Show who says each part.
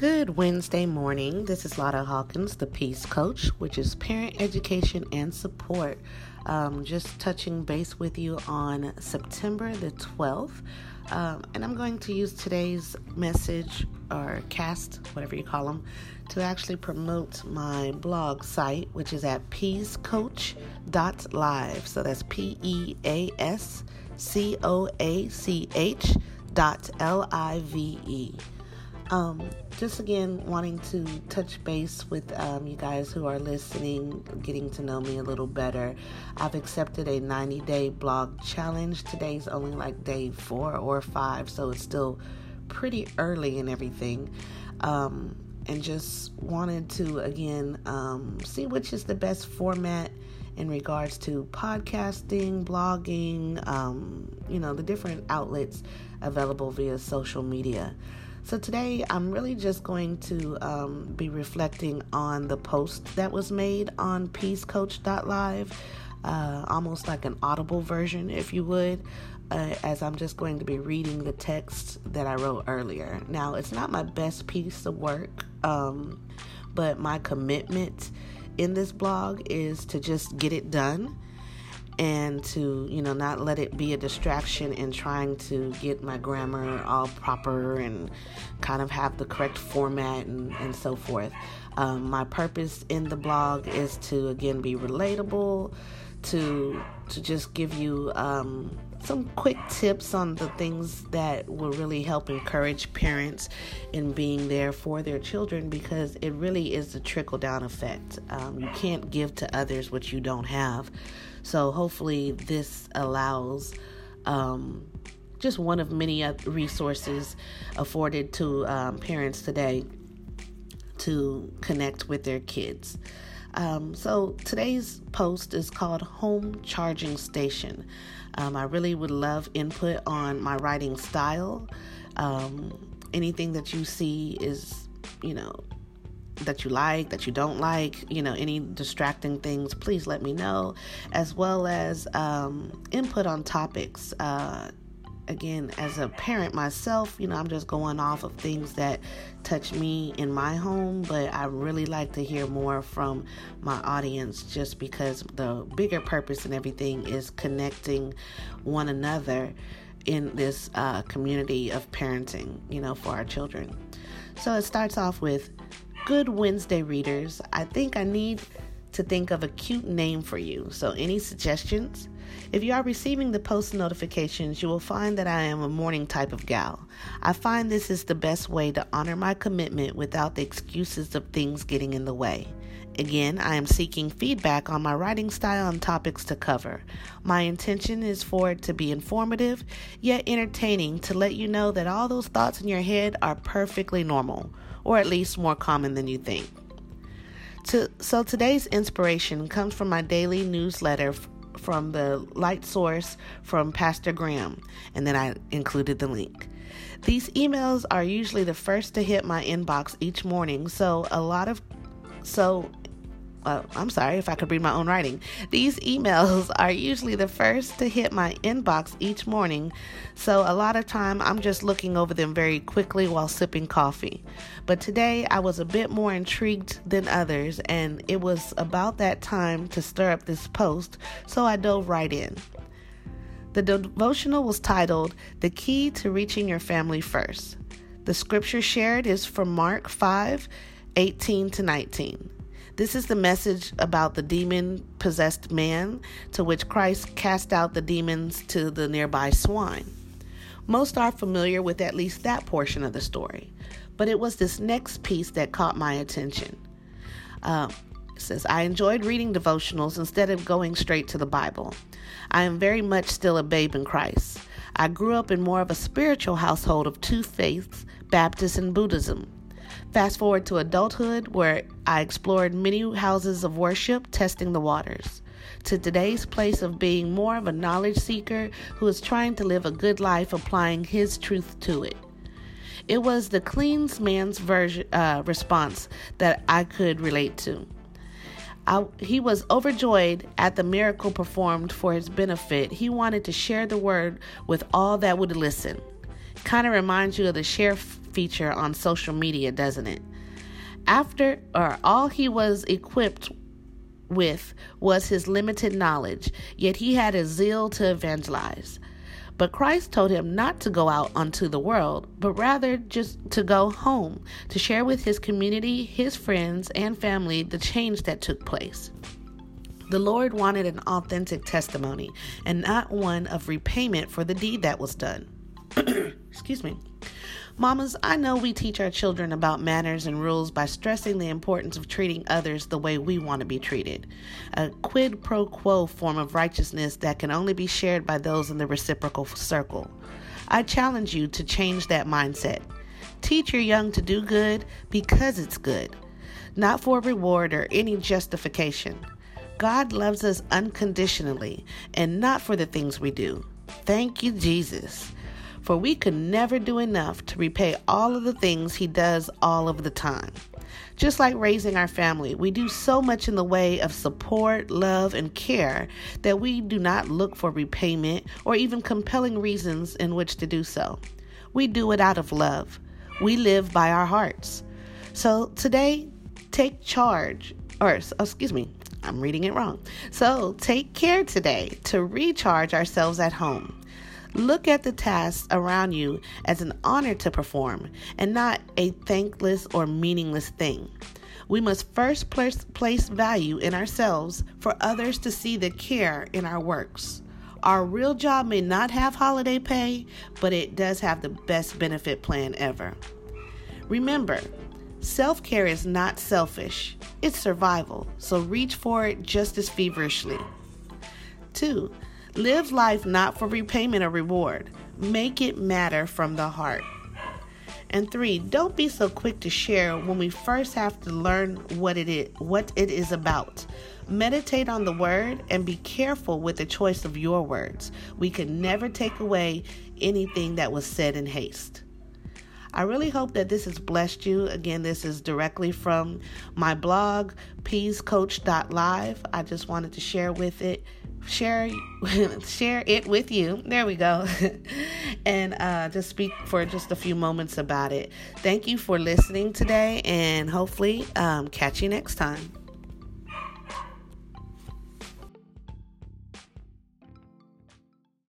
Speaker 1: Good Wednesday morning. This is Lotta Hawkins, the Peace Coach, which is parent education and support. Um, just touching base with you on September the 12th. Um, and I'm going to use today's message or cast, whatever you call them, to actually promote my blog site, which is at peacecoach.live. So that's P E A S C O A C H dot L I V E. Um, just again, wanting to touch base with um, you guys who are listening, getting to know me a little better. I've accepted a 90 day blog challenge. Today's only like day four or five, so it's still pretty early and everything. Um, and just wanted to again um, see which is the best format in regards to podcasting, blogging, um, you know, the different outlets available via social media. So today I'm really just going to um, be reflecting on the post that was made on peacecoach.live, uh, almost like an audible version, if you would, uh, as I'm just going to be reading the text that I wrote earlier. Now, it's not my best piece of work, um, but my commitment in this blog is to just get it done and to you know not let it be a distraction in trying to get my grammar all proper and kind of have the correct format and, and so forth. Um, my purpose in the blog is to again be relatable to to just give you um, some quick tips on the things that will really help encourage parents in being there for their children because it really is a trickle down effect. Um, you can't give to others what you don't have. So hopefully, this allows. Um, just one of many resources afforded to um, parents today to connect with their kids. Um, so today's post is called Home Charging Station. Um, I really would love input on my writing style. Um, anything that you see is, you know, that you like, that you don't like, you know, any distracting things, please let me know, as well as um, input on topics. Uh, again, as a parent myself, you know, I'm just going off of things that touch me in my home, but I really like to hear more from my audience just because the bigger purpose and everything is connecting one another in this uh, community of parenting, you know, for our children. So it starts off with Good Wednesday readers. I think I need to think of a cute name for you. So, any suggestions? If you are receiving the post notifications, you will find that I am a morning type of gal. I find this is the best way to honor my commitment without the excuses of things getting in the way. Again, I am seeking feedback on my writing style and topics to cover. My intention is for it to be informative, yet entertaining, to let you know that all those thoughts in your head are perfectly normal, or at least more common than you think. To, so today's inspiration comes from my daily newsletter from the light source from Pastor Graham, and then I included the link. These emails are usually the first to hit my inbox each morning, so a lot of so uh, I'm sorry if I could read my own writing. These emails are usually the first to hit my inbox each morning, so a lot of time I'm just looking over them very quickly while sipping coffee. But today I was a bit more intrigued than others, and it was about that time to stir up this post, so I dove right in. The devotional was titled The Key to Reaching Your Family First. The scripture shared is from Mark 5 18 to 19. This is the message about the demon possessed man to which Christ cast out the demons to the nearby swine. Most are familiar with at least that portion of the story, but it was this next piece that caught my attention. Uh, says, I enjoyed reading devotionals instead of going straight to the Bible. I am very much still a babe in Christ. I grew up in more of a spiritual household of two faiths, Baptist and Buddhism. Fast forward to adulthood, where I explored many houses of worship, testing the waters. To today's place of being more of a knowledge seeker who is trying to live a good life applying his truth to it. It was the clean man's version, uh, response that I could relate to. I, he was overjoyed at the miracle performed for his benefit. He wanted to share the word with all that would listen. Kind of reminds you of the share feature on social media, doesn't it? After or all he was equipped with was his limited knowledge, yet he had a zeal to evangelize. But Christ told him not to go out onto the world, but rather just to go home, to share with his community, his friends, and family the change that took place. The Lord wanted an authentic testimony and not one of repayment for the deed that was done. Excuse me. Mamas, I know we teach our children about manners and rules by stressing the importance of treating others the way we want to be treated. A quid pro quo form of righteousness that can only be shared by those in the reciprocal circle. I challenge you to change that mindset. Teach your young to do good because it's good, not for reward or any justification. God loves us unconditionally and not for the things we do. Thank you, Jesus for we could never do enough to repay all of the things He does all of the time. Just like raising our family, we do so much in the way of support, love, and care that we do not look for repayment or even compelling reasons in which to do so. We do it out of love. We live by our hearts. So today, take charge, or oh, excuse me, I'm reading it wrong. So take care today to recharge ourselves at home. Look at the tasks around you as an honor to perform and not a thankless or meaningless thing. We must first place value in ourselves for others to see the care in our works. Our real job may not have holiday pay, but it does have the best benefit plan ever. Remember, self care is not selfish, it's survival, so reach for it just as feverishly. Two, Live life not for repayment or reward. Make it matter from the heart. And three, don't be so quick to share when we first have to learn what it is, what it is about. Meditate on the word and be careful with the choice of your words. We can never take away anything that was said in haste. I really hope that this has blessed you. Again, this is directly from my blog, peacecoach.live. I just wanted to share with it share share it with you. There we go. and uh, just speak for just a few moments about it. Thank you for listening today, and hopefully, um, catch you next time.